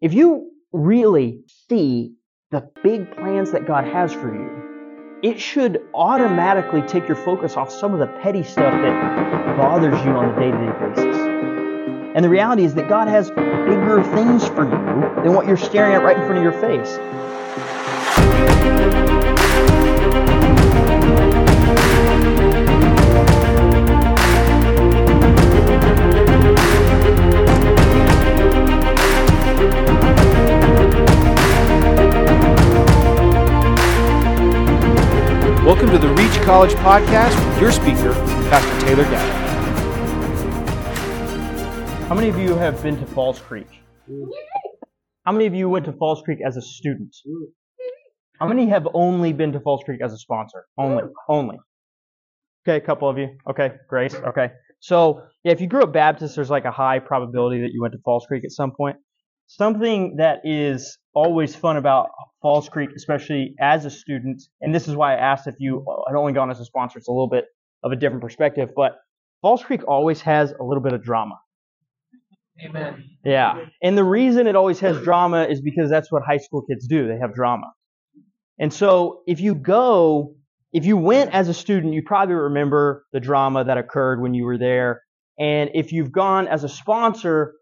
if you really see the big plans that God has for you, it should automatically take your focus off some of the petty stuff that bothers you on a day to day basis. And the reality is that God has bigger things for you than what you're staring at right in front of your face. Welcome to the Reach College Podcast with your speaker, Pastor Taylor Dowd. How many of you have been to Falls Creek? How many of you went to Falls Creek as a student? How many have only been to Falls Creek as a sponsor? Only. Only. Okay, a couple of you. Okay, Grace. Okay. So, yeah, if you grew up Baptist, there's like a high probability that you went to Falls Creek at some point. Something that is always fun about Falls Creek, especially as a student, and this is why I asked if you had only gone as a sponsor. It's a little bit of a different perspective, but Falls Creek always has a little bit of drama. Amen. Yeah. And the reason it always has drama is because that's what high school kids do. They have drama. And so if you go, if you went as a student, you probably remember the drama that occurred when you were there. And if you've gone as a sponsor,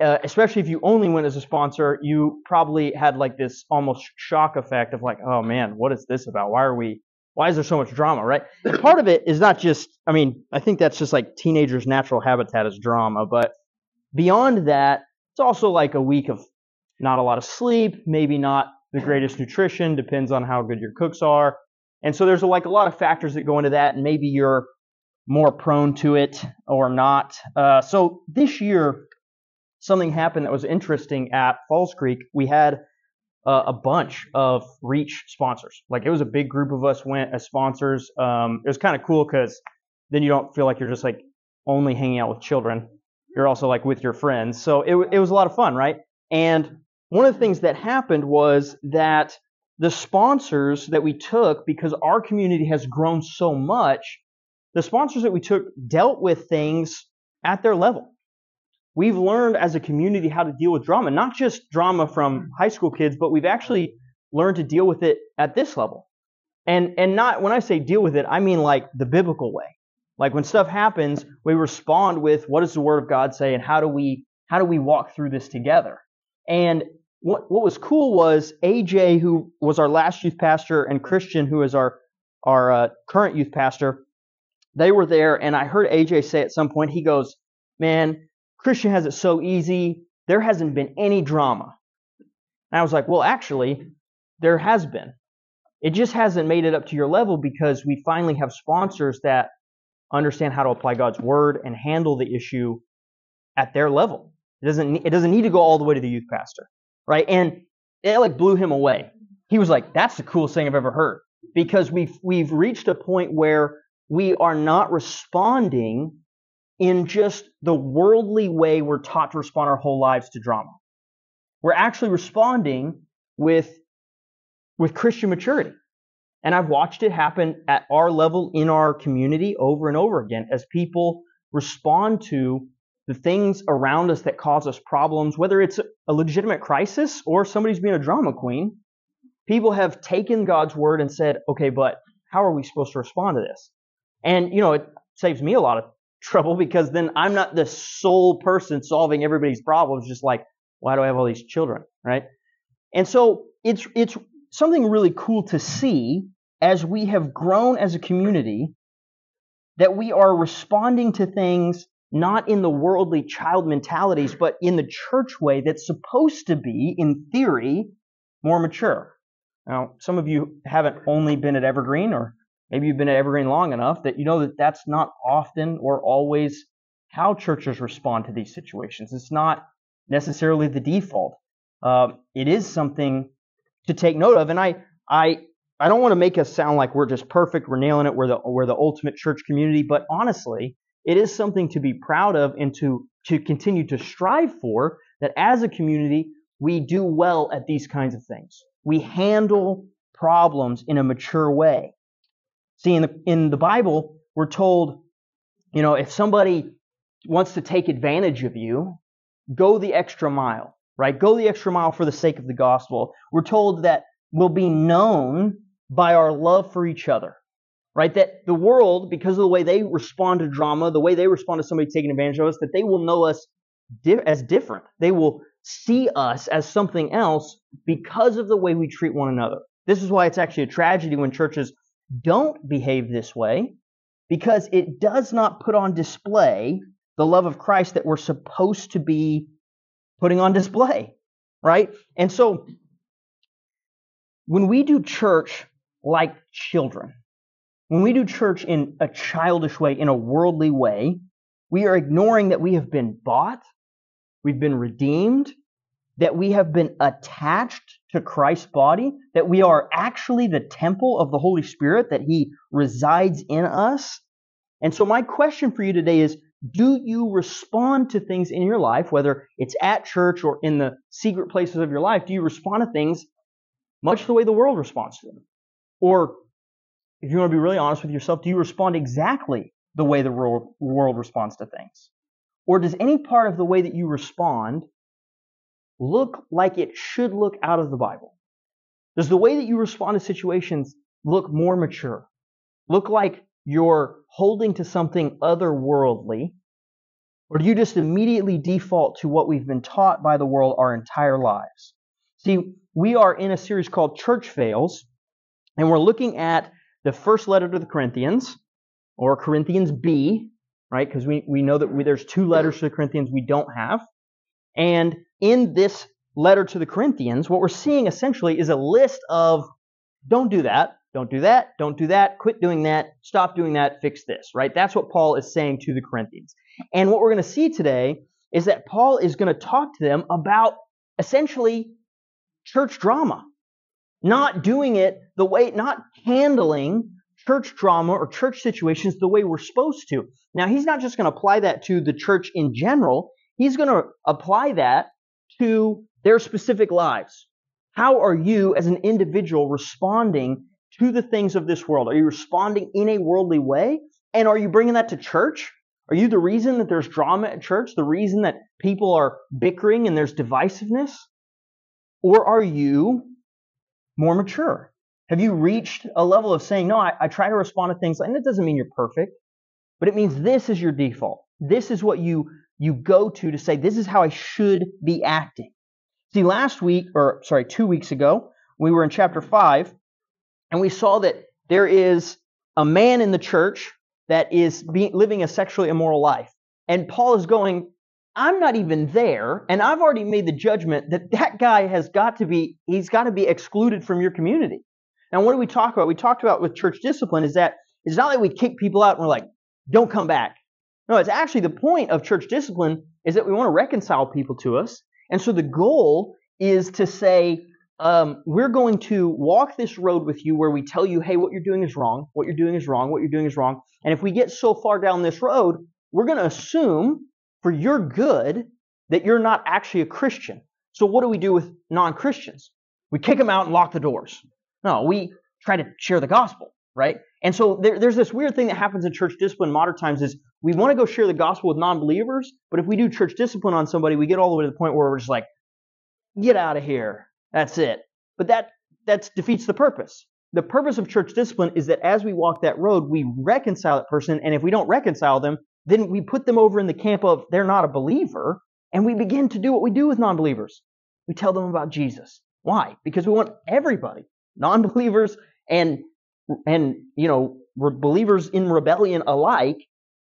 uh, especially if you only went as a sponsor, you probably had like this almost shock effect of like, oh man, what is this about? Why are we, why is there so much drama, right? Part of it is not just, I mean, I think that's just like teenagers' natural habitat is drama, but beyond that, it's also like a week of not a lot of sleep, maybe not the greatest nutrition, depends on how good your cooks are. And so there's like a lot of factors that go into that, and maybe you're more prone to it or not. Uh, so this year, something happened that was interesting at Falls Creek. We had uh, a bunch of Reach sponsors. Like it was a big group of us went as sponsors. Um, it was kind of cool because then you don't feel like you're just like only hanging out with children. You're also like with your friends. So it, it was a lot of fun, right? And one of the things that happened was that the sponsors that we took, because our community has grown so much, the sponsors that we took dealt with things at their level. We've learned as a community how to deal with drama, not just drama from high school kids, but we've actually learned to deal with it at this level. And, and not, when I say deal with it, I mean like the biblical way. Like when stuff happens, we respond with what does the word of God say and how do we, how do we walk through this together? And what, what was cool was AJ, who was our last youth pastor, and Christian, who is our, our uh, current youth pastor, they were there, and I heard AJ say at some point, he goes, Man, Christian has it so easy. There hasn't been any drama. And I was like, Well, actually, there has been. It just hasn't made it up to your level because we finally have sponsors that understand how to apply God's word and handle the issue at their level. It doesn't, it doesn't need to go all the way to the youth pastor right? And it like blew him away. He was like, "That's the coolest thing I've ever heard," because we've we've reached a point where we are not responding in just the worldly way we're taught to respond our whole lives to drama. We're actually responding with with Christian maturity. And I've watched it happen at our level in our community over and over again as people respond to the things around us that cause us problems, whether it's a legitimate crisis or somebody's being a drama queen, people have taken God's word and said, okay, but how are we supposed to respond to this? And, you know, it saves me a lot of trouble because then I'm not the sole person solving everybody's problems, just like, why do I have all these children, right? And so it's, it's something really cool to see as we have grown as a community that we are responding to things not in the worldly child mentalities, but in the church way that's supposed to be, in theory, more mature. Now, some of you haven't only been at Evergreen, or maybe you've been at Evergreen long enough that you know that that's not often or always how churches respond to these situations. It's not necessarily the default. Uh, it is something to take note of, and I, I, I don't want to make us sound like we're just perfect, we're nailing it, we're the, we're the ultimate church community, but honestly, it is something to be proud of and to, to continue to strive for that as a community, we do well at these kinds of things. We handle problems in a mature way. See, in the, in the Bible, we're told, you know, if somebody wants to take advantage of you, go the extra mile. right? Go the extra mile for the sake of the gospel. We're told that we'll be known by our love for each other, right? That the world, because of the way they respond to drama, the way they respond to somebody taking advantage of us, that they will know us di- as different. They will see us as something else because of the way we treat one another. This is why it's actually a tragedy when churches don't behave this way, because it does not put on display the love of Christ that we're supposed to be putting on display, right? And so when we do church like children, when we do church in a childish way, in a worldly way, we are ignoring that we have been bought, we've been redeemed, that we have been attached to Christ's body, that we are actually the temple of the Holy Spirit, that He resides in us. And so, my question for you today is do you respond to things in your life, whether it's at church or in the secret places of your life? Do you respond to things much the way the world responds to them? Or, if you want to be really honest with yourself, do you respond exactly the way the world, responds to things? Or does any part of the way that you respond look like it should look out of the Bible? Does the way that you respond to situations look more mature? Look like you're holding to something otherworldly? Or do you just immediately default to what we've been taught by the world our entire lives? See, we are in a series called Church Fails, and we're looking at the first letter to the Corinthians, or Corinthians B, right? Because we, we know that we, there's two letters to the Corinthians we don't have. And in this letter to the Corinthians, what we're seeing essentially is a list of don't do that, don't do that, don't do that, quit doing that, stop doing that, fix this, right? That's what Paul is saying to the Corinthians. And what we're going to see today is that Paul is going to talk to them about essentially church drama. Not doing it the way, not handling church drama or church situations the way we're supposed to. Now, he's not just going to apply that to the church in general, he's going to apply that to their specific lives. How are you as an individual responding to the things of this world? Are you responding in a worldly way? And are you bringing that to church? Are you the reason that there's drama at church? The reason that people are bickering and there's divisiveness? Or are you more mature? Have you reached a level of saying, no, I, I try to respond to things, and it doesn't mean you're perfect, but it means this is your default. This is what you, you go to to say, this is how I should be acting. See, last week, or sorry, two weeks ago, we were in chapter 5, and we saw that there is a man in the church that is living a sexually immoral life. And Paul is going, I'm not even there, and I've already made the judgment that that guy has got to be, he's got to be excluded from your community. Now, what do we talk about? We talked about with church discipline is that it's not like we kick people out and we're like, don't come back. No, it's actually the point of church discipline is that we want to reconcile people to us. And so the goal is to say, um, we're going to walk this road with you where we tell you, hey, what you're doing is wrong, what you're doing is wrong, what you're doing is wrong. And if we get so far down this road, we're going to assume for your good that you're not actually a Christian. So what do we do with non-Christians? We kick them out and lock the doors. No, we try to share the gospel, right? And so there, there's this weird thing that happens in church discipline modern times is we want to go share the gospel with non-believers, but if we do church discipline on somebody, we get all the way to the point where we're just like, get out of here. That's it. But that that defeats the purpose. The purpose of church discipline is that as we walk that road, we reconcile that person, and if we don't reconcile them, then we put them over in the camp of they're not a believer, and we begin to do what we do with non-believers. We tell them about Jesus. Why? Because we want everybody, non-believers and and you know believers in rebellion alike,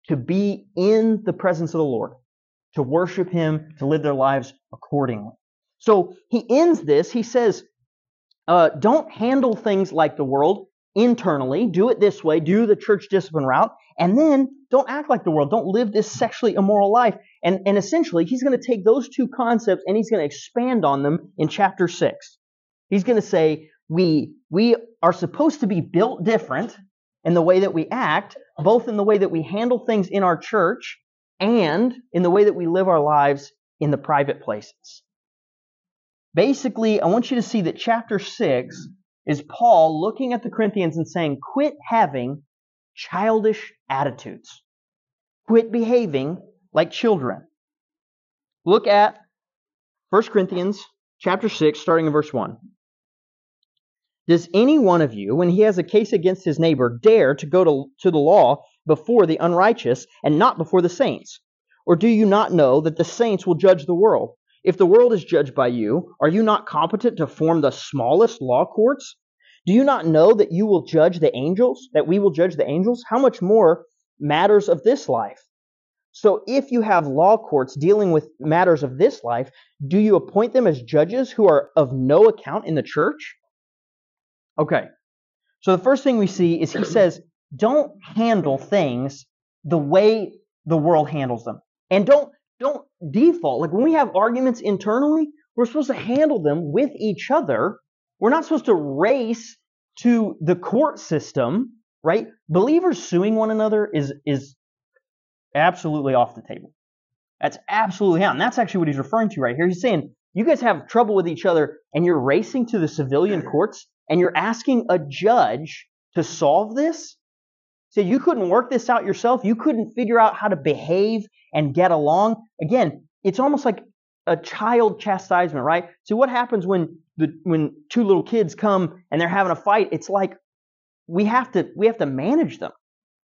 to be in the presence of the Lord, to worship Him, to live their lives accordingly. So he ends this. He says, uh, don't handle things like the world internally. Do it this way. Do the church discipline route. And then don't act like the world. Don't live this sexually immoral life. And, and essentially, he's going to take those two concepts and he's going to expand on them in chapter 6. He's going to say, we, we are supposed to be built different in the way that we act, both in the way that we handle things in our church and in the way that we live our lives in the private places. Basically, I want you to see that chapter 6 is Paul looking at the Corinthians and saying, quit having childish attitudes. Quit behaving like children. Look at 1 Corinthians chapter 6, starting in verse 1. Does any one of you, when he has a case against his neighbor, dare to go to, to the law before the unrighteous and not before the saints? Or do you not know that the saints will judge the world? If the world is judged by you, are you not competent to form the smallest law courts? Do you not know that you will judge the angels, that we will judge the angels? How much more matters of this life? So if you have law courts dealing with matters of this life, do you appoint them as judges who are of no account in the church? Okay. So the first thing we see is he says, don't handle things the way the world handles them. And don't don't default. Like when we have arguments internally, we're supposed to handle them with each other. We're not supposed to race to the court system, right? Believers suing one another is is absolutely off the table. That's absolutely out. And that's actually what he's referring to right here. He's saying, you guys have trouble with each other and you're racing to the civilian courts and you're asking a judge to solve this? So you couldn't work this out yourself. You couldn't figure out how to behave and get along. Again, it's almost like a child chastisement, right? So what happens when the when two little kids come and they're having a fight? It's like we have to we have to manage them.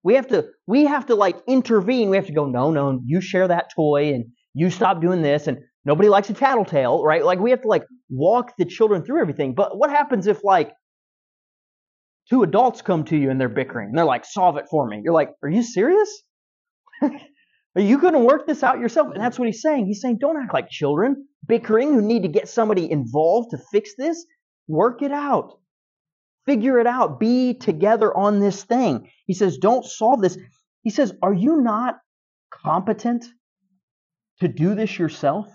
We have to we have to like intervene. We have to go, no, no, you share that toy and you stop doing this and nobody likes a tattletale, right? Like we have to like walk the children through everything. But what happens if like two adults come to you and they're bickering and they're like, solve it for me? You're like, are you serious? Are you going to work this out yourself? And that's what he's saying. He's saying, don't act like children bickering who need to get somebody involved to fix this. Work it out. Figure it out. Be together on this thing. He says, don't solve this. He says, are you not competent to do this yourself?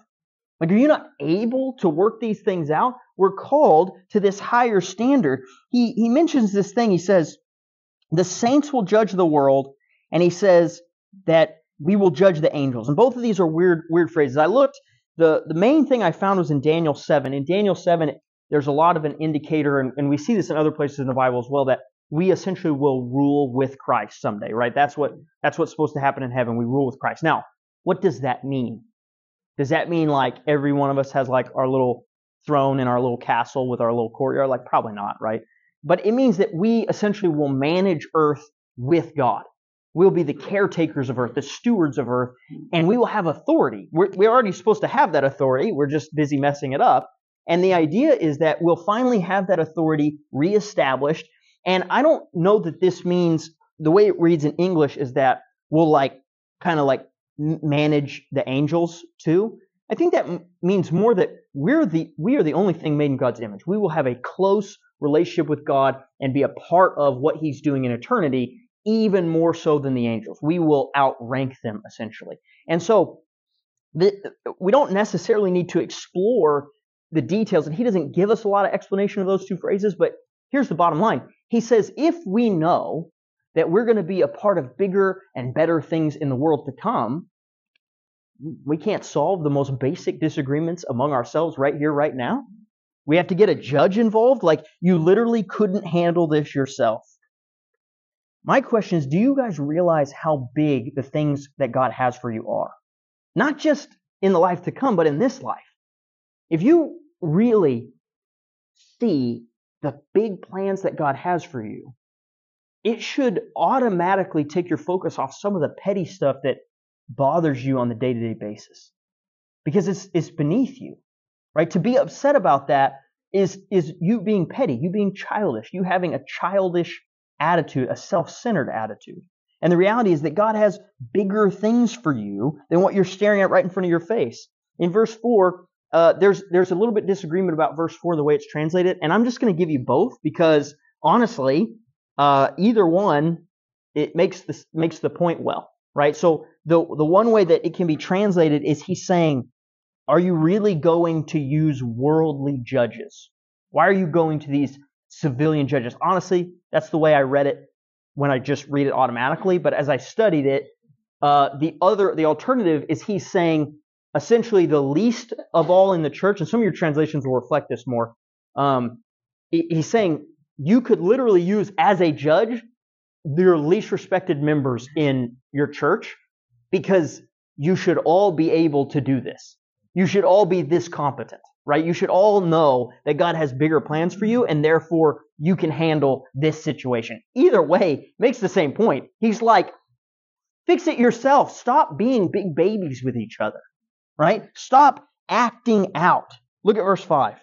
Like, are you not able to work these things out? We're called to this higher standard. He, he mentions this thing. He says, the saints will judge the world. And he says that we will judge the angels. And both of these are weird, weird phrases. I looked, the, the main thing I found was in Daniel 7. In Daniel 7, there's a lot of an indicator, and, and we see this in other places in the Bible as well, that we essentially will rule with Christ someday, right? That's what that's what's supposed to happen in heaven. We rule with Christ. Now, what does that mean? Does that mean like every one of us has like our little throne in our little castle with our little courtyard? Like probably not, right? But it means that we essentially will manage earth with God. We'll be the caretakers of earth, the stewards of earth, and we will have authority. We're, we're already supposed to have that authority. We're just busy messing it up. And the idea is that we'll finally have that authority reestablished. And I don't know that this means the way it reads in English is that we'll like kind of like manage the angels too. I think that m- means more that we're the we are the only thing made in God's image. We will have a close relationship with God and be a part of what He's doing in eternity even more so than the angels. We will outrank them essentially. And so the, we don't necessarily need to explore the details, and he doesn't give us a lot of explanation of those two phrases, but here's the bottom line. He says, if we know that we're going to be a part of bigger and better things in the world to come, we can't solve the most basic disagreements among ourselves right here, right now. We have to get a judge involved. Like, you literally couldn't handle this yourself. My question is do you guys realize how big the things that God has for you are? Not just in the life to come, but in this life. If you really see the big plans that God has for you, it should automatically take your focus off some of the petty stuff that bothers you on the day to day basis. Because it's, it's beneath you, right? To be upset about that is, is you being petty, you being childish, you having a childish attitude, a self centered attitude. And the reality is that God has bigger things for you than what you're staring at right in front of your face. In verse 4, uh, there's, there's a little bit disagreement about verse 4, the way it's translated, and I'm just going to give you both because honestly, uh, either one, it makes, this, makes the point well, right? So the, the one way that it can be translated is he's saying, are you really going to use worldly judges? Why are you going to these civilian judges. Honestly, that's the way I read it when I just read it automatically. But as I studied it, uh, the other, the alternative is he's saying essentially the least of all in the church, and some of your translations will reflect this more. Um, he's saying you could literally use as a judge your least respected members in your church because you should all be able to do this. you should all be this competent, right? You should all know that God has bigger plans for you and therefore you can handle this situation. Either way, makes the same point. He's like, fix it yourself. Stop being big babies with each other, right? Stop acting out. Look at verse 5.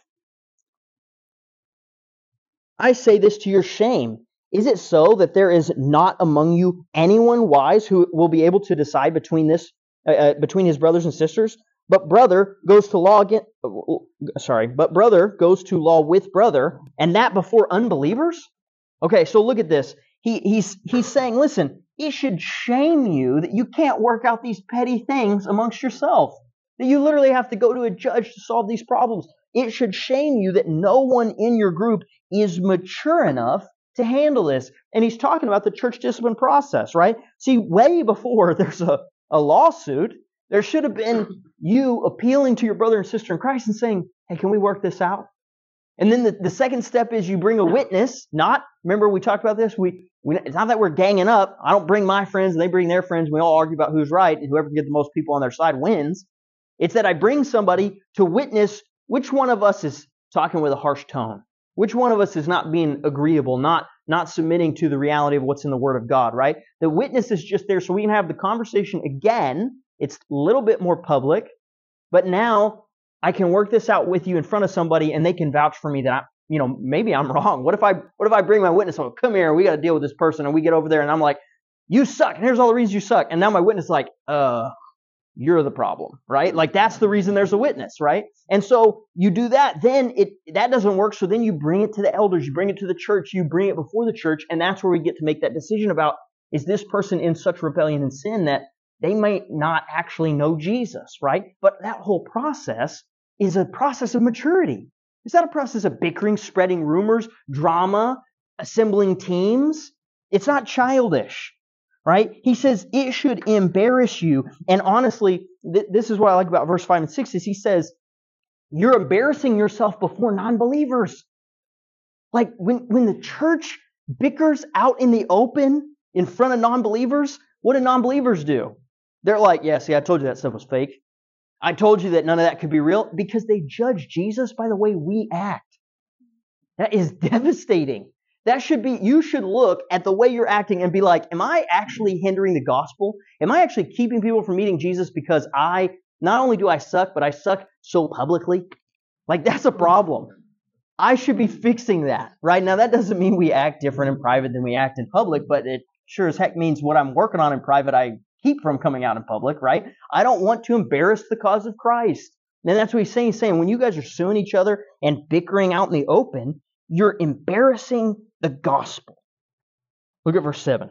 I say this to your shame. Is it so that there is not among you anyone wise who will be able to decide between this uh, uh between his brothers and sisters? But brother goes to law again. Sorry, but brother goes to law with brother, and that before unbelievers. Okay, so look at this. He, he's he's saying, listen, it should shame you that you can't work out these petty things amongst yourself. That you literally have to go to a judge to solve these problems. It should shame you that no one in your group is mature enough to handle this. And he's talking about the church discipline process, right? See, way before there's a, a lawsuit, there should have been you appealing to your brother and sister in Christ and saying, hey, can we work this out? And then the, the second step is you bring a witness, not, remember we talked about this? We, we, it's not that we're ganging up. I don't bring my friends and they bring their friends. We all argue about who's right and whoever can get the most people on their side wins. It's that I bring somebody to witness which one of us is talking with a harsh tone. Which one of us is not being agreeable, not, not submitting to the reality of what's in the Word of God, right? The witness is just there so we can have the conversation again it's a little bit more public, but now I can work this out with you in front of somebody and they can vouch for me that I, you know, maybe I'm wrong. What if I, what if I bring my witness? Oh, come here, we got to deal with this person, and we get over there, and I'm like, you suck, and here's all the reasons you suck, and now my witness is like, uh, you're the problem, right? Like that's the reason there's a witness, right? And so you do that, then it that doesn't work. So then you bring it to the elders, you bring it to the church, you bring it before the church, and that's where we get to make that decision about is this person in such rebellion and sin that they might not actually know Jesus, right? But that whole process is a process of maturity. It's not a process of bickering, spreading rumors, drama, assembling teams. It's not childish, right? He says it should embarrass you. And honestly, th- this is what I like about verse 5 and 6 is he says, you're embarrassing yourself before non-believers. Like when, when the church bickers out in the open in front of non-believers, what do non-believers do? They're like, yeah, see, I told you that stuff was fake. I told you that none of that could be real because they judge Jesus by the way we act. That is devastating. That should be, you should look at the way you're acting and be like, am I actually hindering the gospel? Am I actually keeping people from meeting Jesus because I, not only do I suck, but I suck so publicly? Like, that's a problem. I should be fixing that, right? Now, that doesn't mean we act different in private than we act in public, but it sure as heck means what I'm working on in private, I keep from coming out in public, right? I don't want to embarrass the cause of Christ. And that's what he's saying. He's saying when you guys are suing each other and bickering out in the open, you're embarrassing the gospel. Look at verse 7.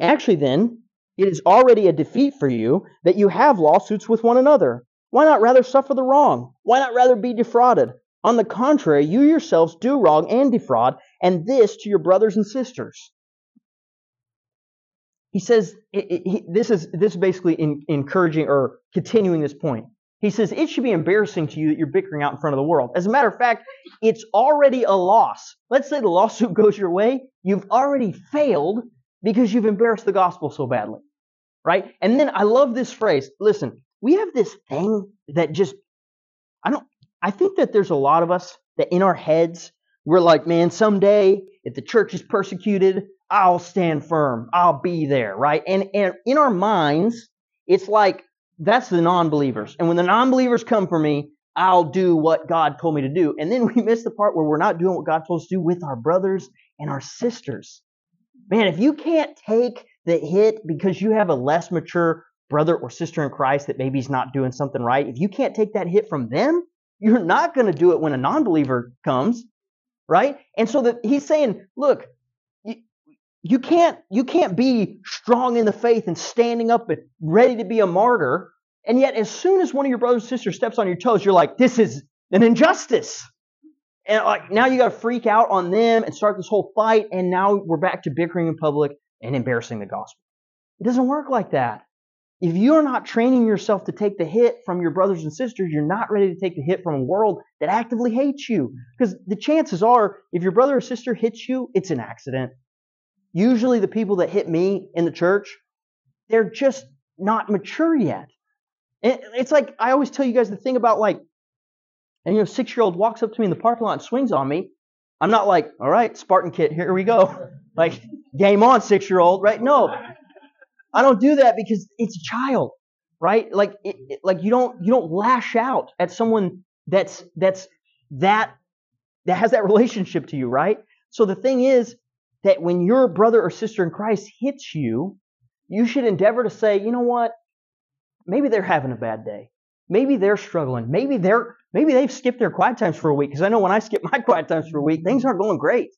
Actually, then, it is already a defeat for you that you have lawsuits with one another. Why not rather suffer the wrong? Why not rather be defrauded? On the contrary, you yourselves do wrong and defraud, and this to your brothers and sisters. He says it, it, he, this is this is basically in, encouraging or continuing this point. He says it should be embarrassing to you that you're bickering out in front of the world. As a matter of fact, it's already a loss. Let's say the lawsuit goes your way, you've already failed because you've embarrassed the gospel so badly. Right? And then I love this phrase. Listen, we have this thing that just I don't I think that there's a lot of us that in our heads we're like, man, someday if the church is persecuted, I'll stand firm. I'll be there, right? And, and in our minds, it's like that's the non-believers. And when the non-believers come for me, I'll do what God told me to do. And then we miss the part where we're not doing what God told us to do with our brothers and our sisters. Man, if you can't take the hit because you have a less mature brother or sister in Christ that maybe he's not doing something right, if you can't take that hit from them, you're not going to do it when a non-believer comes, right? And so that he's saying, look, you can't, you can't be strong in the faith and standing up and ready to be a martyr. And yet, as soon as one of your brothers and sisters steps on your toes, you're like, this is an injustice. And like now you got to freak out on them and start this whole fight. And now we're back to bickering in public and embarrassing the gospel. It doesn't work like that. If you're not training yourself to take the hit from your brothers and sisters, you're not ready to take the hit from a world that actively hates you. Because the chances are, if your brother or sister hits you, it's an accident. Usually the people that hit me in the church, they're just not mature yet. it's like I always tell you guys the thing about like, and you know, six year old walks up to me in the parking lot and swings on me. I'm not like, all right, Spartan kick, here we go. like, game on, six year old, right? No, I don't do that because it's a child, right? Like, it, it, like you don't you don't lash out at someone that's that's that that has that relationship to you, right? So the thing is that when your brother or sister in Christ hits you, you should endeavor to say, you know what? Maybe they're having a bad day. Maybe they're struggling. Maybe they're maybe they've skipped their quiet times for a week because I know when I skip my quiet times for a week, things aren't going great.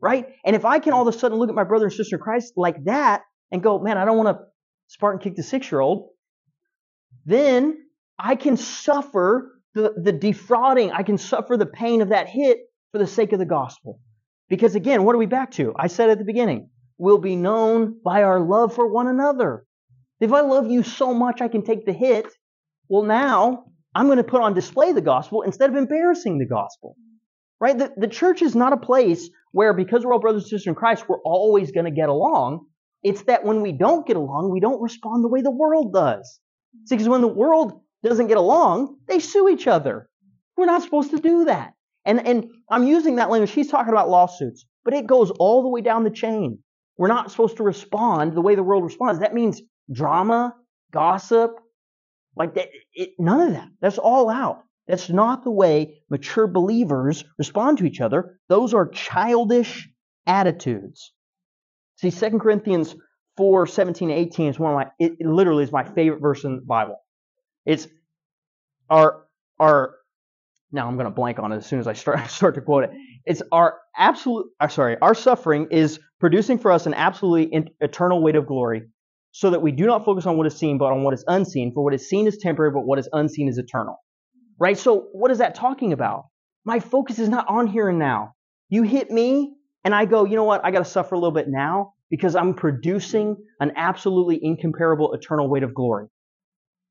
Right? And if I can all of a sudden look at my brother and sister in Christ like that and go, man, I don't want to Spartan kick the six year old, then I can suffer the, the defrauding. I can suffer the pain of that hit for the sake of the gospel. Because again, what are we back to? I said at the beginning, we'll be known by our love for one another. If I love you so much I can take the hit, well, now I'm going to put on display the gospel instead of embarrassing the gospel. Right? The, the church is not a place where, because we're all brothers and sisters in Christ, we're always going to get along. It's that when we don't get along, we don't respond the way the world does. See, because when the world doesn't get along, they sue each other. We're not supposed to do that. And, and I'm using that language. He's talking about lawsuits, but it goes all the way down the chain. We're not supposed to respond the way the world responds. That means drama, gossip, like that. It, none of that. That's all out. That's not the way mature believers respond to each other. Those are childish attitudes. See, 2 Corinthians 4, 17, 18 is one of my, it, it literally is my favorite verse in the Bible. It's our, our, now I'm going to blank on it as soon as I start, start to quote it. It's our absolute, uh, sorry, our suffering is producing for us an absolutely eternal weight of glory so that we do not focus on what is seen, but on what is unseen. For what is seen is temporary, but what is unseen is eternal. Right? So what is that talking about? My focus is not on here and now. You hit me, and I go, you know what? I got to suffer a little bit now because I'm producing an absolutely incomparable eternal weight of glory.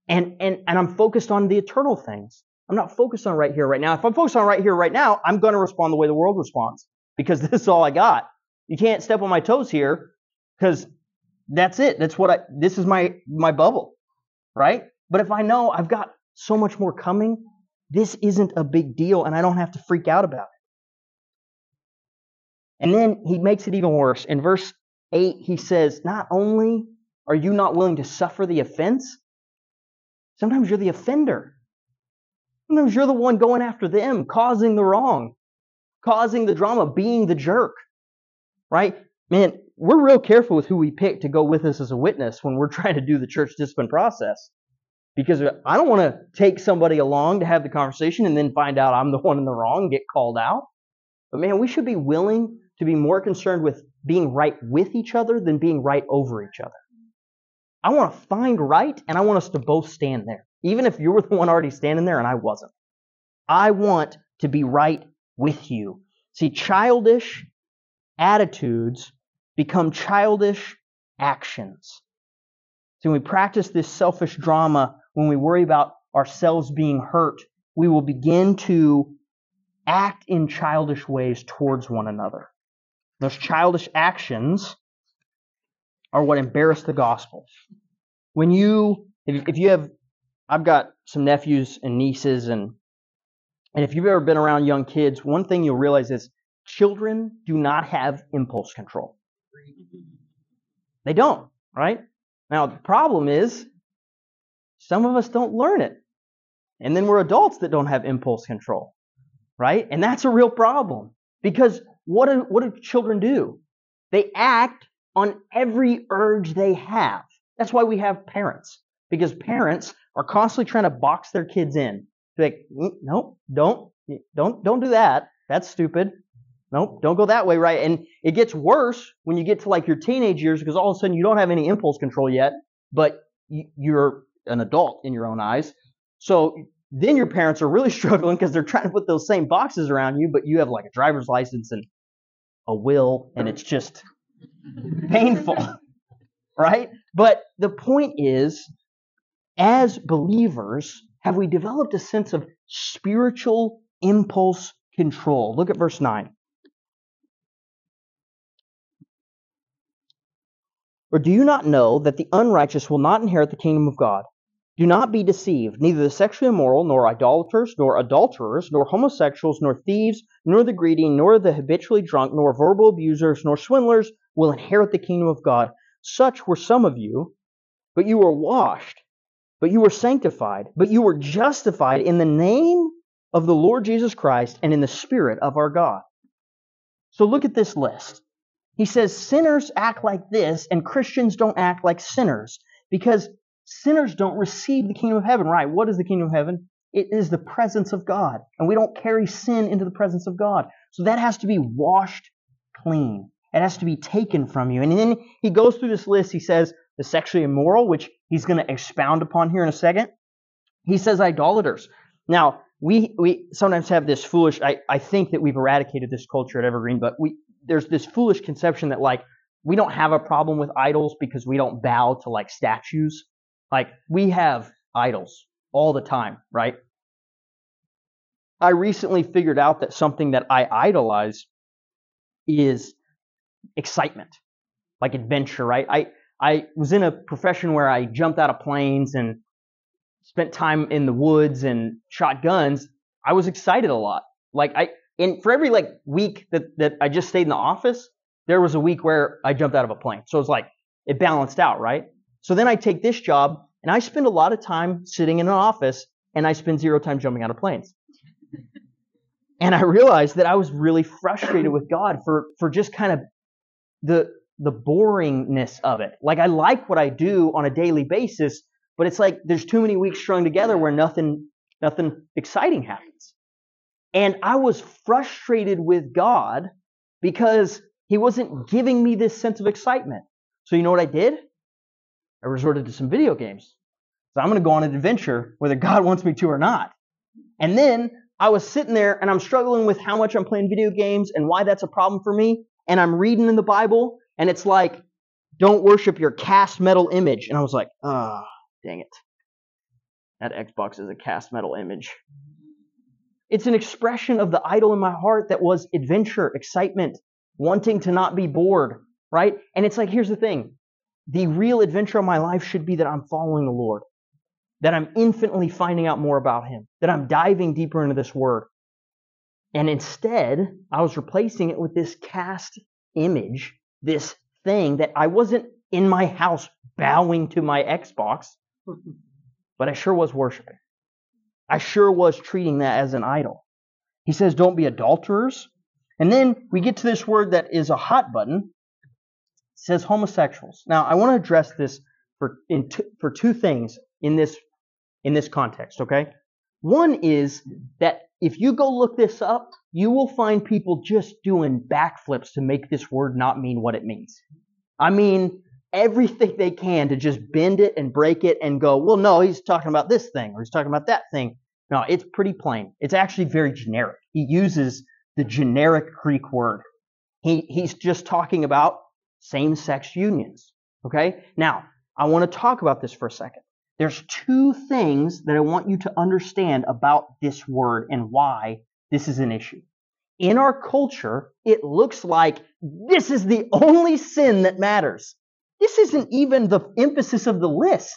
And, and, and I'm focused on the eternal things. I'm not focused on right here, right now. If I'm focused on right here, right now, I'm going to respond the way the world responds because this is all I got. You can't step on my toes here because that's it. That's what I, this is my, my bubble, right? But if I know I've got so much more coming, this isn't a big deal and I don't have to freak out about it. And then he makes it even worse. In verse 8, he says, Not only are you not willing to suffer the offense, sometimes you're the offender. Sometimes you're the one going after them, causing the wrong, causing the drama, being the jerk. Right? Man, we're real careful with who we pick to go with us as a witness when we're trying to do the church discipline process. Because I don't want to take somebody along to have the conversation and then find out I'm the one in the wrong get called out. But man, we should be willing to be more concerned with being right with each other than being right over each other. I want to find right and I want us to both stand there. Even if you were the one already standing there and I wasn't. I want to be right with you. See, childish attitudes become childish actions. So when we practice this selfish drama, when we worry about ourselves being hurt, we will begin to act in childish ways towards one another. Those childish actions are what embarrass the gospel. When you, if you have, I've got some nephews and nieces, and and if you've ever been around young kids, one thing you'll realize is children do not have impulse control. They don't, right? Now, the problem is some of us don't learn it. And then we're adults that don't have impulse control, right? And that's a real problem because what do, what do children do? They act on every urge they have. That's why we have parents because parents are constantly trying to box their kids in. Like, mm, nope, don't, don't, don't do that. That's stupid. Nope, don't go that way, right? And it gets worse when you get to like your teenage years because all of a sudden you don't have any impulse control yet, but you're an adult in your own eyes. So then your parents are really struggling because they're trying to put those same boxes around you, but you have like a driver's license and a will, and it's just painful, right? But the point is, as believers, have we developed a sense of spiritual impulse control? Look at verse 9. Or do you not know that the unrighteous will not inherit the kingdom of God? Do not be deceived. Neither the sexually immoral, nor idolaters, nor adulterers, nor homosexuals, nor thieves, nor the greedy, nor the habitually drunk, nor verbal abusers, nor swindlers will inherit the kingdom of God. Such were some of you, but you were washed, but you were sanctified, but you were justified in the name of the Lord Jesus Christ and in the Spirit of our God. So look at this list. He says sinners act like this, and Christians don't act like sinners because sinners don't receive the kingdom of heaven, right? What is the kingdom of heaven? It is the presence of God. And we don't carry sin into the presence of God. So that has to be washed clean. It has to be taken from you. And then he goes through this list. He says the sexually immoral, which he's going to expound upon here in a second. He says idolaters. Now, we, we sometimes have this foolish, I, I think that we've eradicated this culture at Evergreen, but we, there's this foolish conception that like, we don't have a problem with idols because we don't bow to like statues. Like, we have idols all the time, right? I recently figured out that something that I idolize is excitement, like adventure, right? I, I was in a profession where I jumped out of planes and spent time in the woods and shot guns. I was excited a lot. Like I, and for every like week that, that I just stayed in the office, there was a week where I jumped out of a plane. So it's like, it balanced out, right? So then I take this job and I spend a lot of time sitting in an office and I spend zero time jumping out of planes. and I realized that I was really frustrated with God for, for just kind of the, the boringness of it. Like I like what I do on a daily basis, but it's like there's too many weeks strung together where nothing, nothing exciting happens. And I was frustrated with God because he wasn't giving me this sense of excitement. So you know what I did? I resorted to some video games. So I'm going to go on an adventure whether God wants me to or not. And then I was sitting there and I'm struggling with how much I'm playing video games and why that's a problem for me. And I'm reading in the Bible and it's like, don't worship your cast metal image. And I was like, ah, oh, dang it. That Xbox is a cast metal image. It's an expression of the idol in my heart that was adventure, excitement, wanting to not be bored, right? And it's like, here's the thing the real adventure of my life should be that I'm following the Lord, that I'm infinitely finding out more about Him, that I'm diving deeper into this Word. And instead, I was replacing it with this cast image, this thing that I wasn't in my house bowing to my Xbox, but I sure was worshiping. I sure was treating that as an idol. He says, don't be adulterers. And then we get to this word that is a hot button, says homosexuals. Now, I want to address this for in t- for two things in this in this context, okay? One is that if you go look this up, you will find people just doing backflips to make this word not mean what it means. I mean, everything they can to just bend it and break it and go, well, no, he's talking about this thing or he's talking about that thing. No, it's pretty plain. It's actually very generic. He uses the generic Greek word. He, he's just talking about same sex unions. Okay? Now, I want to talk about this for a second. There's two things that I want you to understand about this word and why this is an issue. In our culture, it looks like this is the only sin that matters. This isn't even the emphasis of the list.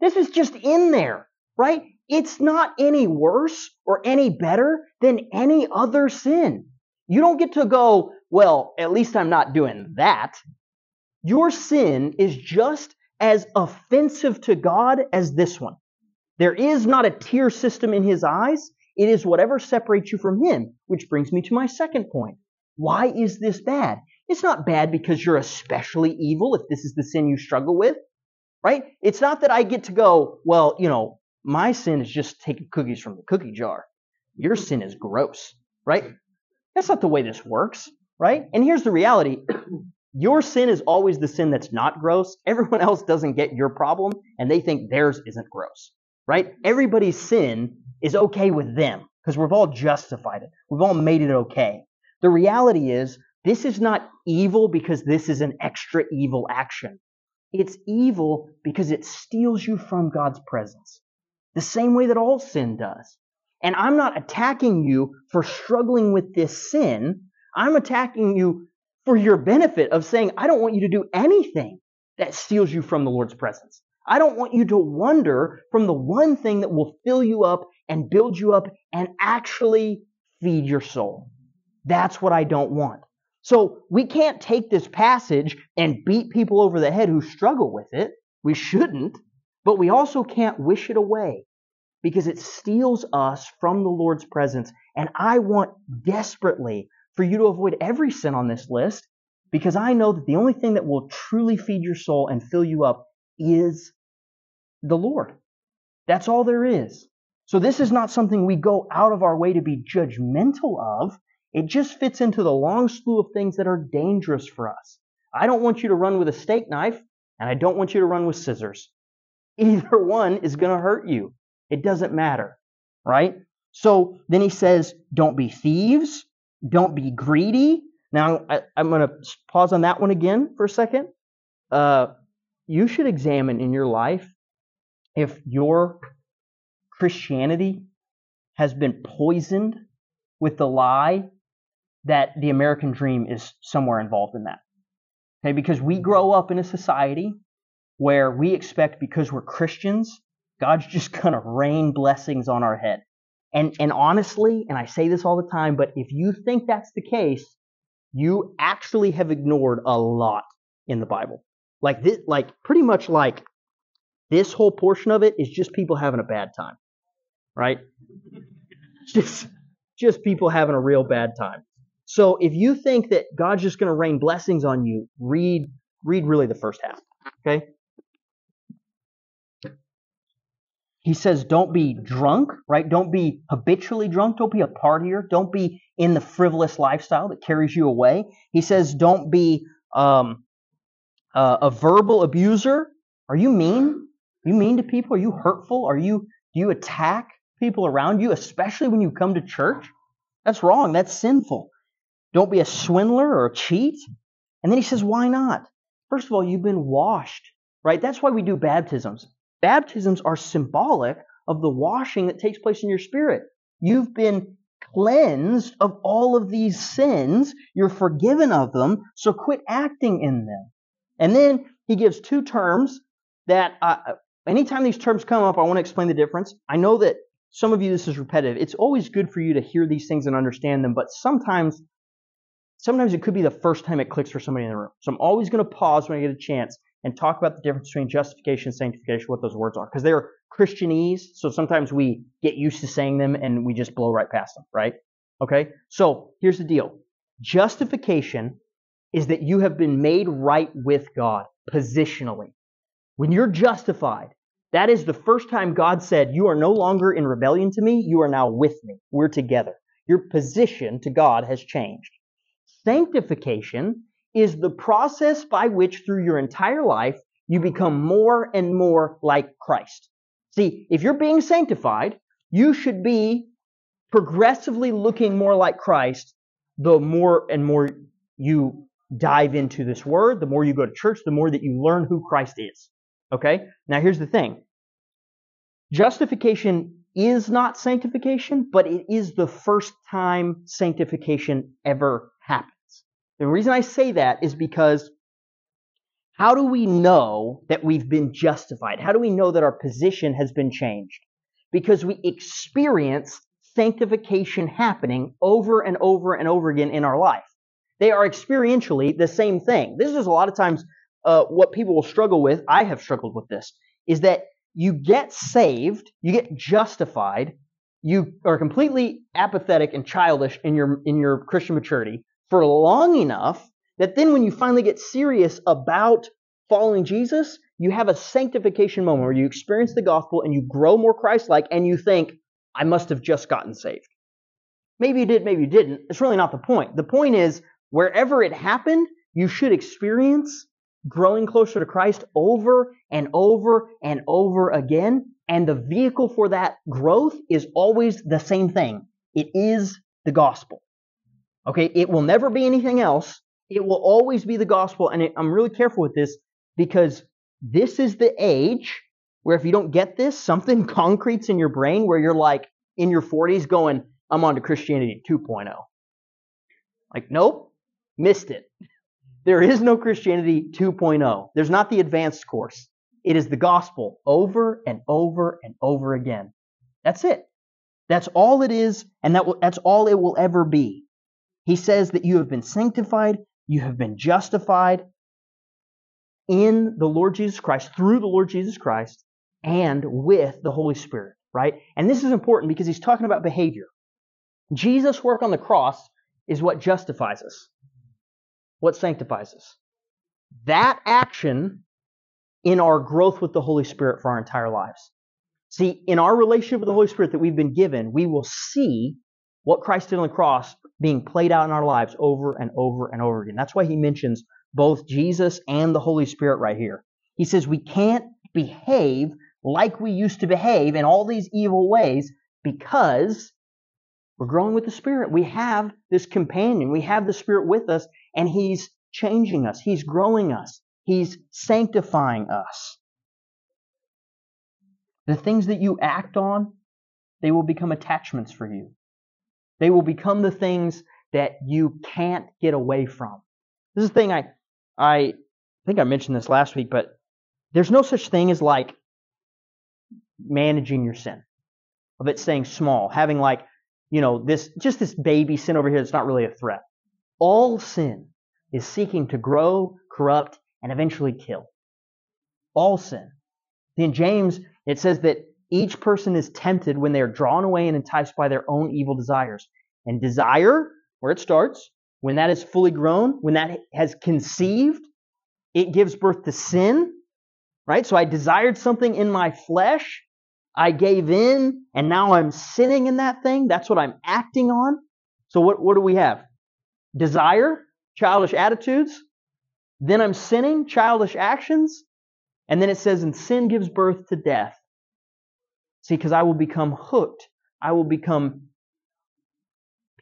This is just in there, right? It's not any worse or any better than any other sin. You don't get to go, well, at least I'm not doing that. Your sin is just as offensive to God as this one. There is not a tier system in his eyes. It is whatever separates you from him, which brings me to my second point. Why is this bad? It's not bad because you're especially evil if this is the sin you struggle with, right? It's not that I get to go, well, you know, my sin is just taking cookies from the cookie jar. Your sin is gross, right? That's not the way this works, right? And here's the reality. Your sin is always the sin that's not gross. Everyone else doesn't get your problem and they think theirs isn't gross, right? Everybody's sin is okay with them because we've all justified it. We've all made it okay. The reality is this is not evil because this is an extra evil action. It's evil because it steals you from God's presence. The same way that all sin does. And I'm not attacking you for struggling with this sin. I'm attacking you for your benefit of saying, I don't want you to do anything that steals you from the Lord's presence. I don't want you to wander from the one thing that will fill you up and build you up and actually feed your soul. That's what I don't want. So we can't take this passage and beat people over the head who struggle with it. We shouldn't. But we also can't wish it away because it steals us from the Lord's presence. And I want desperately for you to avoid every sin on this list because I know that the only thing that will truly feed your soul and fill you up is the Lord. That's all there is. So this is not something we go out of our way to be judgmental of. It just fits into the long slew of things that are dangerous for us. I don't want you to run with a steak knife, and I don't want you to run with scissors. Either one is going to hurt you. It doesn't matter, right? So then he says, don't be thieves, don't be greedy. Now, I, am going to pause on that one again for a second. Uh, you should examine in your life if your Christianity has been poisoned with the lie that the American dream is somewhere involved in that. Okay, because we grow up in a society where we expect because we're Christians, God's just to rain blessings on our head. And, and honestly, and I say this all the time, but if you think that's the case, you actually have ignored a lot in the Bible. Like this, like pretty much like this whole portion of it is just people having a bad time, right? just, just people having a real bad time. So if you think that God's just going to rain blessings on you, read, read really the first half. Okay? He says, don't be drunk, right? Don't be habitually drunk. Don't be a partier. Don't be in the frivolous lifestyle that carries you away. He says, don't be um, uh, a verbal abuser. Are you mean? Are you mean to people? Are you hurtful? Are you do you attack people around you, especially when you come to church? That's wrong. That's sinful. Don't be a swindler or a cheat. And then he says, why not? First of all, you've been washed, right? That's why we do baptisms. Baptisms are symbolic of the washing that takes place in your spirit. You've been cleansed of all of these sins. You're forgiven of them, so quit acting in them. And then he gives two terms that, uh, anytime these terms come up, I want to explain the difference. I know that some of you this is repetitive. It's always good for you to hear these things and understand them, but sometimes, sometimes it could be the first time it clicks for somebody in the room. So I'm always going to pause when I get a chance and talk about the difference between justification and sanctification, what those words are. Because they're Christianese, so sometimes we get used to saying them and we just blow right past them, right? Okay? So here's the deal justification is that you have been made right with God positionally. When you're justified, that is the first time God said, You are no longer in rebellion to me, you are now with me. We're together. Your position to God has changed. Sanctification is the process by which through your entire life you become more and more like Christ. See, if you're being sanctified, you should be progressively looking more like Christ the more and more you dive into this word, the more you go to church, the more that you learn who Christ is. Okay? Now here's the thing. Justification is not sanctification, but it is the first time sanctification ever happens. The reason I say that is because how do we know that we've been justified? How do we know that our position has been changed? Because we experience sanctification happening over and over and over again in our life. They are experientially the same thing. This is a lot of times uh, what people will struggle with. I have struggled with this. Is that you get saved, you get justified, you are completely apathetic and childish in your in your Christian maturity, for long enough that then when you finally get serious about following Jesus, you have a sanctification moment where you experience the gospel and you grow more Christ like and you think, I must have just gotten saved. Maybe you did, maybe you didn't. It's really not the point. The point is, wherever it happened, you should experience growing closer to Christ over and over and over again. And the vehicle for that growth is always the same thing. It is the gospel. Okay, it will never be anything else. It will always be the gospel. And it, I'm really careful with this because this is the age where if you don't get this, something concretes in your brain where you're like in your 40s going, I'm on to Christianity 2.0. Like, nope, missed it. There is no Christianity 2.0. There's not the advanced course. It is the gospel over and over and over again. That's it. That's all it is, and that will, that's all it will ever be. He says that you have been sanctified, you have been justified in the Lord Jesus Christ, through the Lord Jesus Christ, and with the Holy Spirit, right? And this is important because he's talking about behavior. Jesus' work on the cross is what justifies us, what sanctifies us. That action in our growth with the Holy Spirit for our entire lives. See, in our relationship with the Holy Spirit that we've been given, we will see what Christ did on the cross being played out in our lives over and over and over again. That's why he mentions both Jesus and the Holy Spirit right here. He says we can't behave like we used to behave in all these evil ways because we're growing with the Spirit. We have this companion. We have the Spirit with us and he's changing us. He's growing us. He's sanctifying us. The things that you act on, they will become attachments for you. They will become the things that you can't get away from. This is the thing I, I think I mentioned this last week, but there's no such thing as like managing your sin, of it staying small, having like, you know, this, just this baby sin over here that's not really a threat. All sin is seeking to grow, corrupt, and eventually kill. All sin. In James, it says that each person is tempted when they are drawn away and enticed by their own evil desires. And desire, where it starts, when that is fully grown, when that has conceived, it gives birth to sin, right? So I desired something in my flesh. I gave in, and now I'm sinning in that thing. That's what I'm acting on. So what, what do we have? Desire, childish attitudes. Then I'm sinning, childish actions. And then it says, and sin gives birth to death. See, because I will become hooked. I will become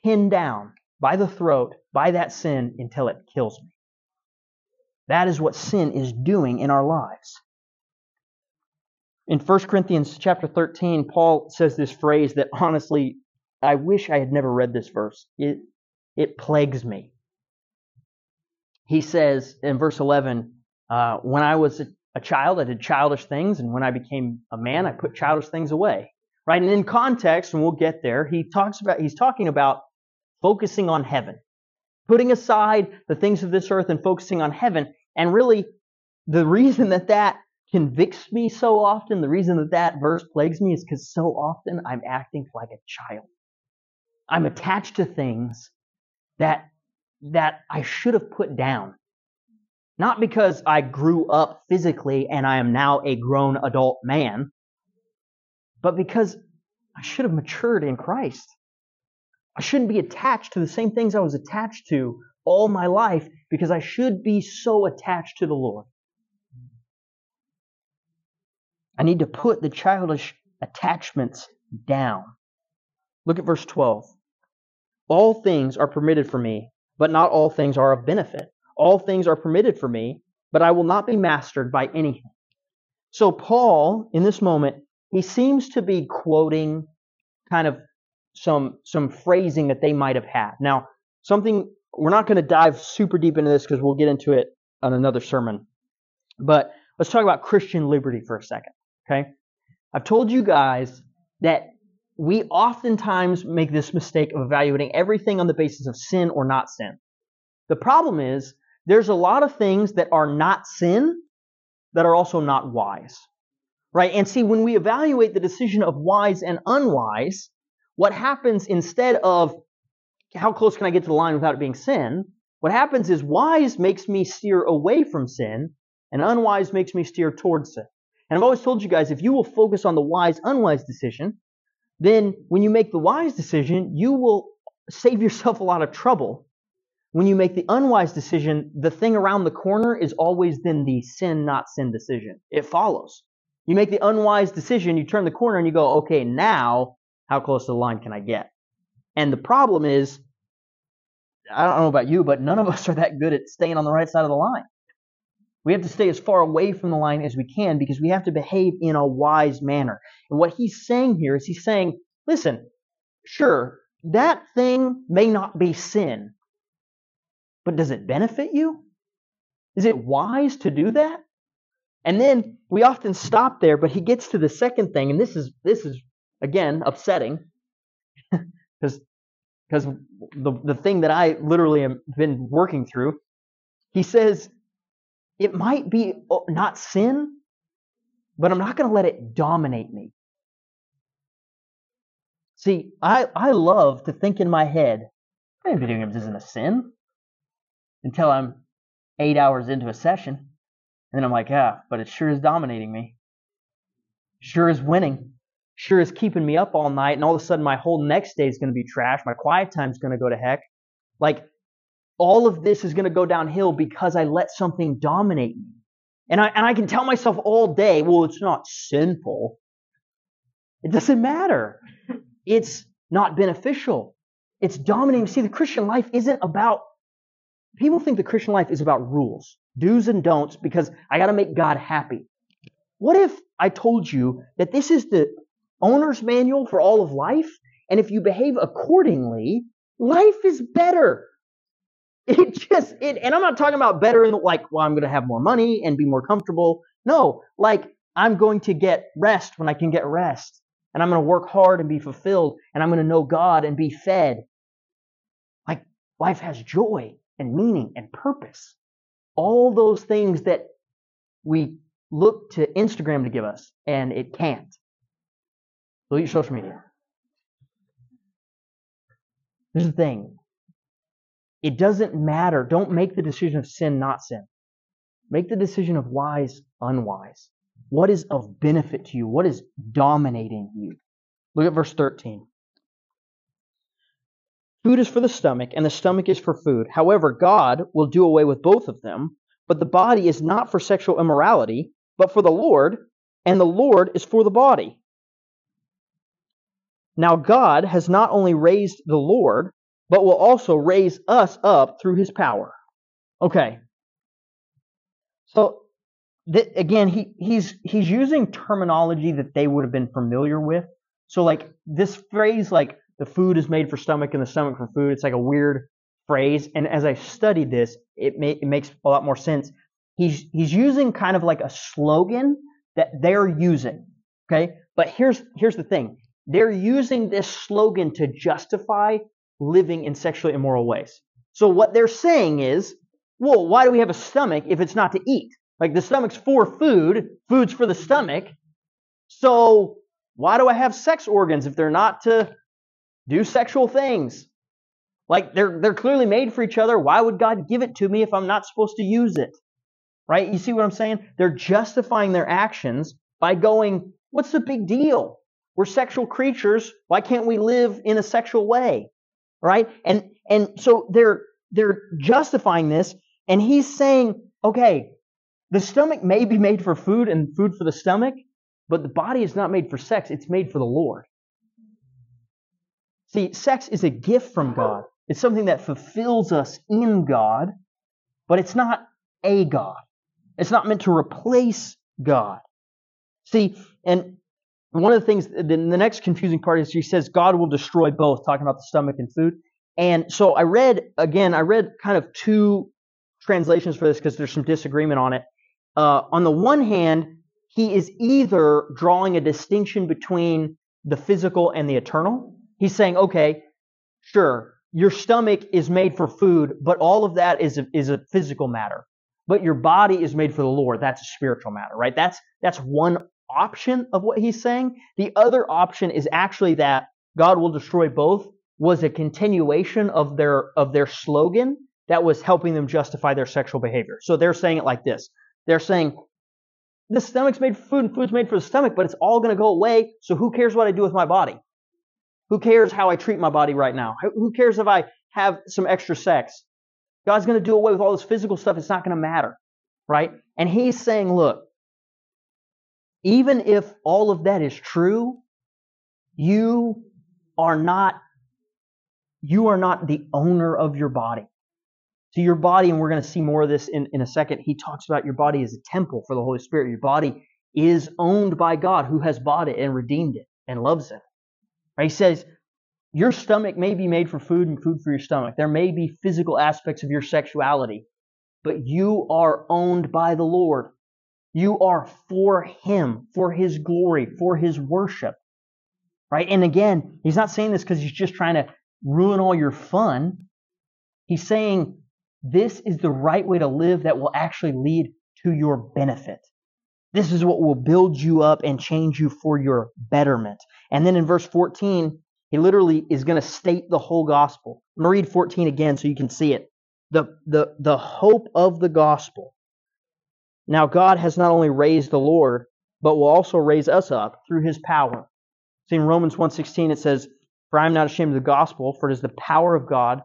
pinned down by the throat by that sin until it kills me. That is what sin is doing in our lives. In 1 Corinthians chapter 13, Paul says this phrase that honestly, I wish I had never read this verse. It, it plagues me. He says in verse 11, uh, When I was a child, I did childish things, and when I became a man, I put childish things away. Right? And in context, and we'll get there, he talks about he's talking about focusing on heaven, putting aside the things of this earth and focusing on heaven. And really, the reason that that convicts me so often, the reason that that verse plagues me is because so often I'm acting like a child. I'm attached to things that that I should have put down. Not because I grew up physically and I am now a grown adult man, but because I should have matured in Christ. I shouldn't be attached to the same things I was attached to all my life because I should be so attached to the Lord. I need to put the childish attachments down. Look at verse 12. All things are permitted for me, but not all things are of benefit. All things are permitted for me, but I will not be mastered by anything. So, Paul, in this moment, he seems to be quoting kind of some some phrasing that they might have had. Now, something we're not going to dive super deep into this because we'll get into it on another sermon. But let's talk about Christian liberty for a second. Okay? I've told you guys that we oftentimes make this mistake of evaluating everything on the basis of sin or not sin. The problem is there's a lot of things that are not sin that are also not wise. Right? And see, when we evaluate the decision of wise and unwise, what happens instead of how close can I get to the line without it being sin? What happens is wise makes me steer away from sin, and unwise makes me steer towards sin. And I've always told you guys if you will focus on the wise, unwise decision, then when you make the wise decision, you will save yourself a lot of trouble. When you make the unwise decision, the thing around the corner is always then the sin, not sin decision. It follows. You make the unwise decision, you turn the corner and you go, okay, now how close to the line can I get? And the problem is, I don't know about you, but none of us are that good at staying on the right side of the line. We have to stay as far away from the line as we can because we have to behave in a wise manner. And what he's saying here is he's saying, listen, sure, that thing may not be sin, but does it benefit you? Is it wise to do that? And then we often stop there, but he gets to the second thing, and this is this is again upsetting because because the the thing that I literally have been working through. He says it might be oh, not sin, but I'm not going to let it dominate me. See, I, I love to think in my head, playing video games isn't a sin until I'm eight hours into a session. And then I'm like, yeah, but it sure is dominating me. Sure is winning. Sure is keeping me up all night. And all of a sudden, my whole next day is going to be trash. My quiet time is going to go to heck. Like, all of this is going to go downhill because I let something dominate me. And I, and I can tell myself all day, well, it's not sinful. It doesn't matter it's not beneficial. It's dominating. See, the Christian life isn't about, people think the Christian life is about rules, do's and don'ts, because I got to make God happy. What if I told you that this is the owner's manual for all of life? And if you behave accordingly, life is better. It just, it, and I'm not talking about better in the, like, well, I'm going to have more money and be more comfortable. No, like, I'm going to get rest when I can get rest and I'm going to work hard and be fulfilled, and I'm going to know God and be fed. Like life has joy and meaning and purpose. All those things that we look to Instagram to give us, and it can't. Delete social media. Here's the thing. It doesn't matter. Don't make the decision of sin, not sin. Make the decision of wise, unwise. What is of benefit to you? What is dominating you? Look at verse 13. Food is for the stomach, and the stomach is for food. However, God will do away with both of them, but the body is not for sexual immorality, but for the Lord, and the Lord is for the body. Now, God has not only raised the Lord, but will also raise us up through his power. Okay. So that, again, he, he's he's using terminology that they would have been familiar with. So like this phrase, like the food is made for stomach and the stomach for food, it's like a weird phrase. And as I studied this, it, may, it makes a lot more sense. He's he's using kind of like a slogan that they're using. Okay, but here's here's the thing: they're using this slogan to justify living in sexually immoral ways. So what they're saying is, well, why do we have a stomach if it's not to eat? Like the stomach's for food, food's for the stomach. So why do I have sex organs if they're not to do sexual things? Like they're they're clearly made for each other. Why would God give it to me if I'm not supposed to use it? Right? You see what I'm saying? They're justifying their actions by going, what's the big deal? We're sexual creatures. Why can't we live in a sexual way? Right? And and so they're they're justifying this and he's saying, okay, the stomach may be made for food and food for the stomach, but the body is not made for sex, it's made for the Lord. See, sex is a gift from God. It's something that fulfills us in God, but it's not a God. It's not meant to replace God. See, and one of the things, the, the next confusing part is he says God will destroy both, talking about the stomach and food. And so I read, again, I read kind of two translations for this because there's some disagreement on it uh, on the one hand, he is either drawing a distinction between the physical and the eternal. He's saying, okay, sure, your stomach is made for food, but all of that is a, is a physical matter. But your body is made for the Lord. That's a spiritual matter, right? That's that's one option of what he's saying. The other option is actually that God will destroy both was a continuation of their of their slogan that was helping them justify their sexual behavior. So they're saying it like this. They're saying, the stomach's made for food and food's made for the stomach, but it's all going to go away. So who cares what I do with my body? Who cares how I treat my body right now? Who cares if I have some extra sex? God's going to do away with all this physical stuff. It's not going to matter. Right? And he's saying, look, even if all of that is true, you are not you are not the owner of your body to your body, and we're going to see more of this in, in a second. He talks about your body as a temple for the Holy Spirit. Your body is owned by God who has bought it and redeemed it and loves it. Right? He says, Your stomach may be made for food and food for your stomach. There may be physical aspects of your sexuality, but you are owned by the Lord. You are for Him, for His glory, for His worship. Right? And again, He's not saying this because He's just trying to ruin all your fun. He's saying this is the right way to live that will actually lead to your benefit. This is what will build you up and change you for your betterment. And then in verse 14, he literally is going to state the whole gospel. I'm going to read 14 again so you can see it. The, the, the hope of the gospel. Now, God has not only raised the Lord, but will also raise us up through his power. See, in Romans 1.16 it says, For I am not ashamed of the gospel, for it is the power of God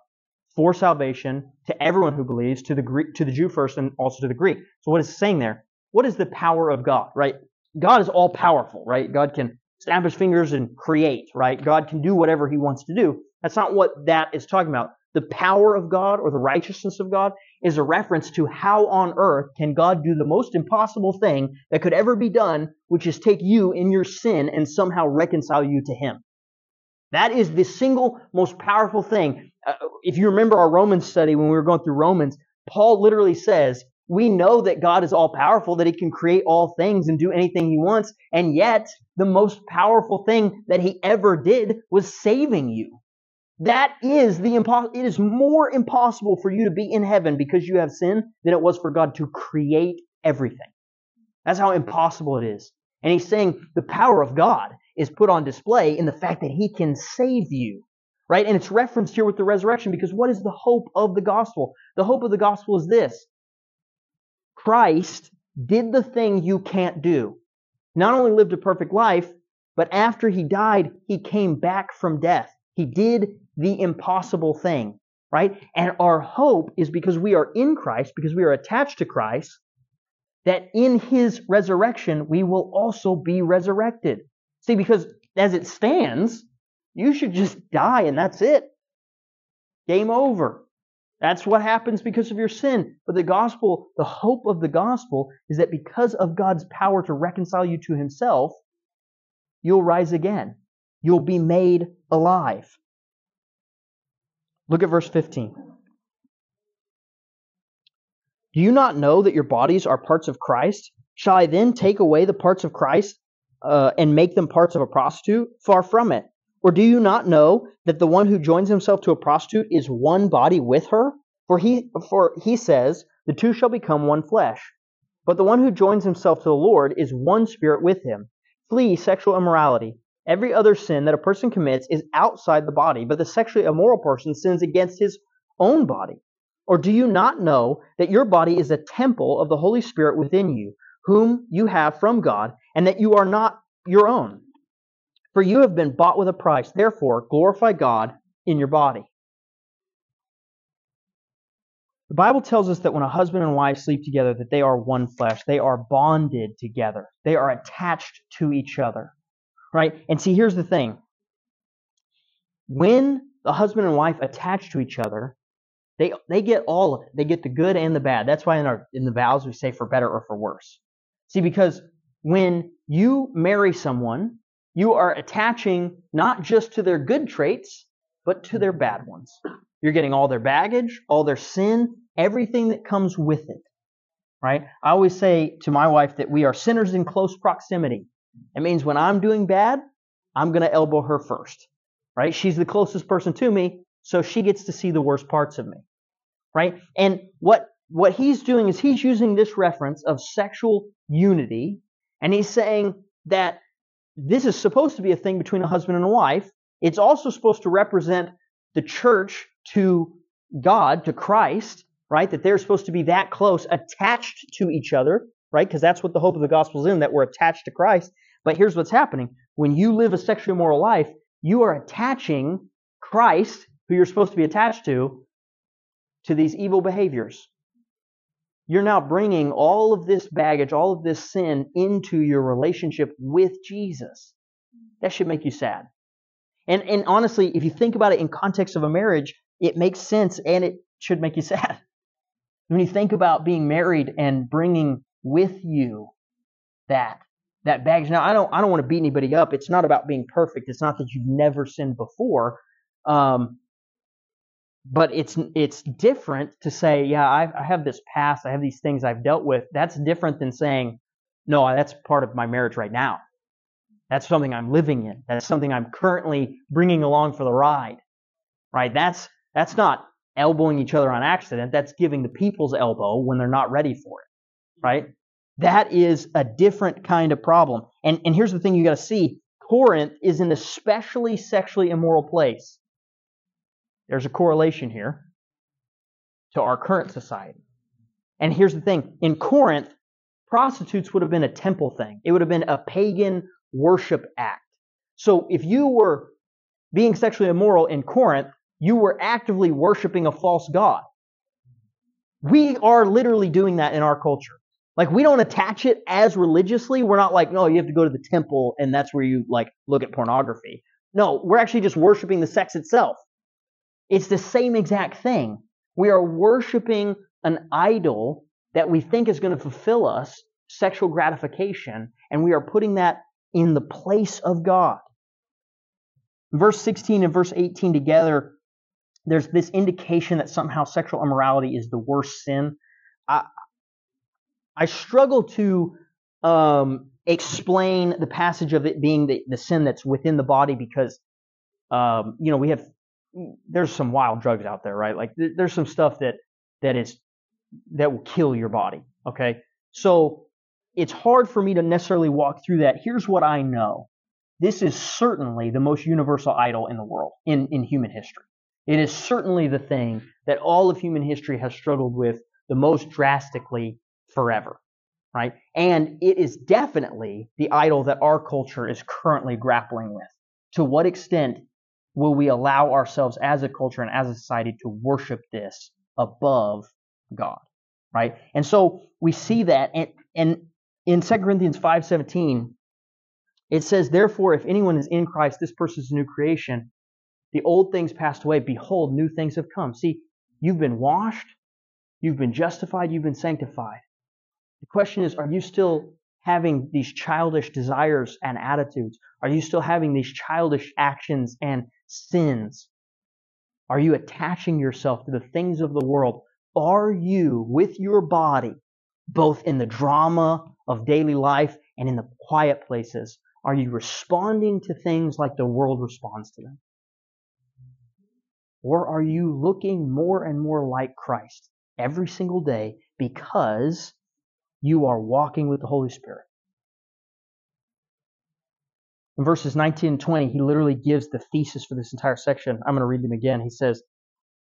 for salvation to everyone who believes, to the Greek, to the Jew first, and also to the Greek. So what is saying there? What is the power of God, right? God is all powerful, right? God can snap his fingers and create, right? God can do whatever he wants to do. That's not what that is talking about. The power of God or the righteousness of God is a reference to how on earth can God do the most impossible thing that could ever be done, which is take you in your sin and somehow reconcile you to him. That is the single most powerful thing. Uh, if you remember our Romans study when we were going through Romans, Paul literally says, we know that God is all powerful, that he can create all things and do anything he wants. And yet, the most powerful thing that he ever did was saving you. That is the impossible. It is more impossible for you to be in heaven because you have sin than it was for God to create everything. That's how impossible it is. And he's saying the power of God is put on display in the fact that he can save you. Right? And it's referenced here with the resurrection because what is the hope of the gospel? The hope of the gospel is this. Christ did the thing you can't do. Not only lived a perfect life, but after he died, he came back from death. He did the impossible thing, right? And our hope is because we are in Christ, because we are attached to Christ, that in his resurrection, we will also be resurrected. See, because as it stands, you should just die and that's it. Game over. That's what happens because of your sin. But the gospel, the hope of the gospel is that because of God's power to reconcile you to himself, you'll rise again. You'll be made alive. Look at verse 15. Do you not know that your bodies are parts of Christ? Shall I then take away the parts of Christ uh, and make them parts of a prostitute? Far from it. Or do you not know that the one who joins himself to a prostitute is one body with her? For he, for he says, the two shall become one flesh. But the one who joins himself to the Lord is one spirit with him. Flee sexual immorality. Every other sin that a person commits is outside the body, but the sexually immoral person sins against his own body. Or do you not know that your body is a temple of the Holy Spirit within you, whom you have from God, and that you are not your own? For you have been bought with a price. Therefore, glorify God in your body. The Bible tells us that when a husband and wife sleep together, that they are one flesh. They are bonded together. They are attached to each other. Right? And see, here's the thing. When the husband and wife attach to each other, they they get all of it. They get the good and the bad. That's why in our in the vows we say for better or for worse. See, because when you marry someone, you are attaching not just to their good traits, but to their bad ones. You're getting all their baggage, all their sin, everything that comes with it. Right? I always say to my wife that we are sinners in close proximity. It means when I'm doing bad, I'm going to elbow her first. Right? She's the closest person to me, so she gets to see the worst parts of me. Right? And what what he's doing is he's using this reference of sexual unity, and he's saying that this is supposed to be a thing between a husband and a wife. It's also supposed to represent the church to God, to Christ, right? That they're supposed to be that close, attached to each other, right? Because that's what the hope of the gospel is in, that we're attached to Christ. But here's what's happening. When you live a sexually immoral life, you are attaching Christ, who you're supposed to be attached to, to these evil behaviors. You're now bringing all of this baggage, all of this sin into your relationship with Jesus. That should make you sad. And, and honestly, if you think about it in context of a marriage, it makes sense and it should make you sad. When you think about being married and bringing with you that that baggage. Now, I don't I don't want to beat anybody up. It's not about being perfect. It's not that you've never sinned before. Um, but it's it's different to say, yeah, I've, I have this past, I have these things I've dealt with. That's different than saying No, that's part of my marriage right now. That's something I'm living in. That's something I'm currently bringing along for the ride. Right? That's that's not elbowing each other on accident. That's giving the people's elbow when they're not ready for it. Right? That is a different kind of problem. And and here's the thing you got to see. Corinth is an especially sexually immoral place. There's a correlation here to our current society. And here's the thing. In Corinth, prostitutes would have been a temple thing. It would have been a pagan worship act. So if you were being sexually immoral in Corinth, you were actively worshiping a false god. We are literally doing that in our culture. Like we don't attach it as religiously. We're not like, no, you have to go to the temple and that's where you like look at pornography. No, we're actually just worshiping the sex itself. It's the same exact thing. We are worshiping an idol that we think is going to fulfill us sexual gratification, and we are putting that in the place of God. Verse 16 and verse 18 together, there's this indication that somehow sexual immorality is the worst sin. I, struggle to um, explain the passage of it being the, the sin that's within the body because, um, you know, we have, there's some wild drugs out there, right? Like there's some stuff that, that is, that will kill your body. Okay. So it's hard for me to necessarily walk through that. Here's what I know. This is certainly the most universal idol in the world, in, in human history. It is certainly the thing that all of human history has struggled with the most drastically forever, right? And it is definitely the idol that our culture is currently grappling with. To what extent will we allow ourselves as a culture and as a society to worship this above God, right? And so we see that, and, and in 2 Corinthians 5:17, it says, "Therefore, if anyone is in Christ, this person is a new creation. The old things passed away; behold, new things have come." See, you've been washed, you've been justified, you've been sanctified. The question is, are you still having these childish desires and attitudes? Are you still having these childish actions and sins? Are you attaching yourself to the things of the world? Are you, with your body, both in the drama of daily life and in the quiet places? Are you responding to things like the world responds to them? Or are you looking more and more like Christ every single day because you are walking with the Holy Spirit? In verses 19 and 20, he literally gives the thesis for this entire section. I'm going to read them again. He says,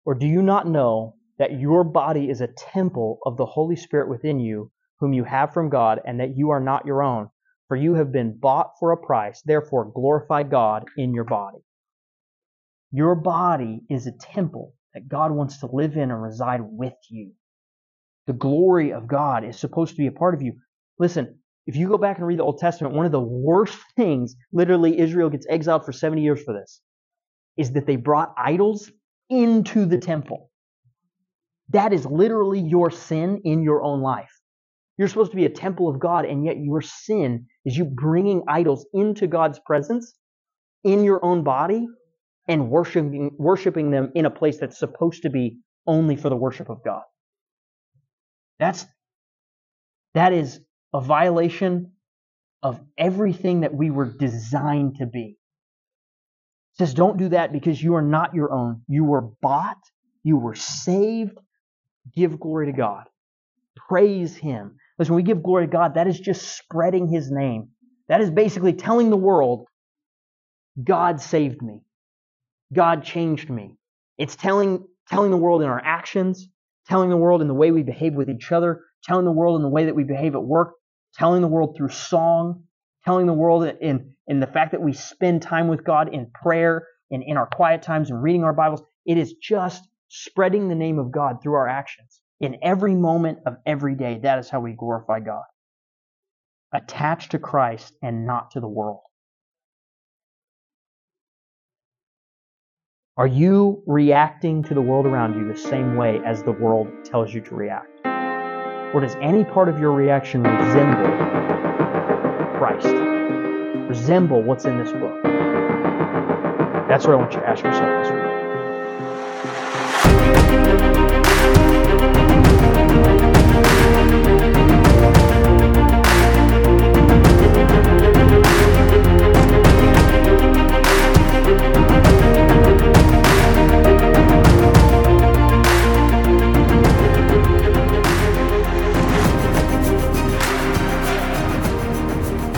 Or do you not know that your body is a temple of the Holy Spirit within you, whom you have from God, and that you are not your own. For you have been bought for a price. Therefore, glorify God in your body. Your body is a temple that God wants to live in and reside with you. The glory of God is supposed to be a part of you. Listen, if you go back and read the Old Testament, one of the worst things, literally, Israel gets exiled for 70 years for this, is that they brought idols into the temple. That is literally your sin in your own life. You're supposed to be a temple of God, and yet your sin is you bringing idols into God's presence in your own body and worshiping, worshiping them in a place that's supposed to be only for the worship of God. That's, that is a violation of everything that we were designed to be. It says, don't do that because you are not your own. You were bought, you were saved. Give glory to God. Praise Him. Listen, when we give glory to God, that is just spreading His name. That is basically telling the world, God saved me. God changed me. It's telling, telling the world in our actions, telling the world in the way we behave with each other, telling the world in the way that we behave at work, telling the world through song, telling the world in, in the fact that we spend time with God in prayer and in our quiet times and reading our Bibles. It is just spreading the name of God through our actions. In every moment of every day, that is how we glorify God. Attached to Christ and not to the world. Are you reacting to the world around you the same way as the world tells you to react? Or does any part of your reaction resemble Christ? Resemble what's in this book? That's what I want you to ask yourself this week.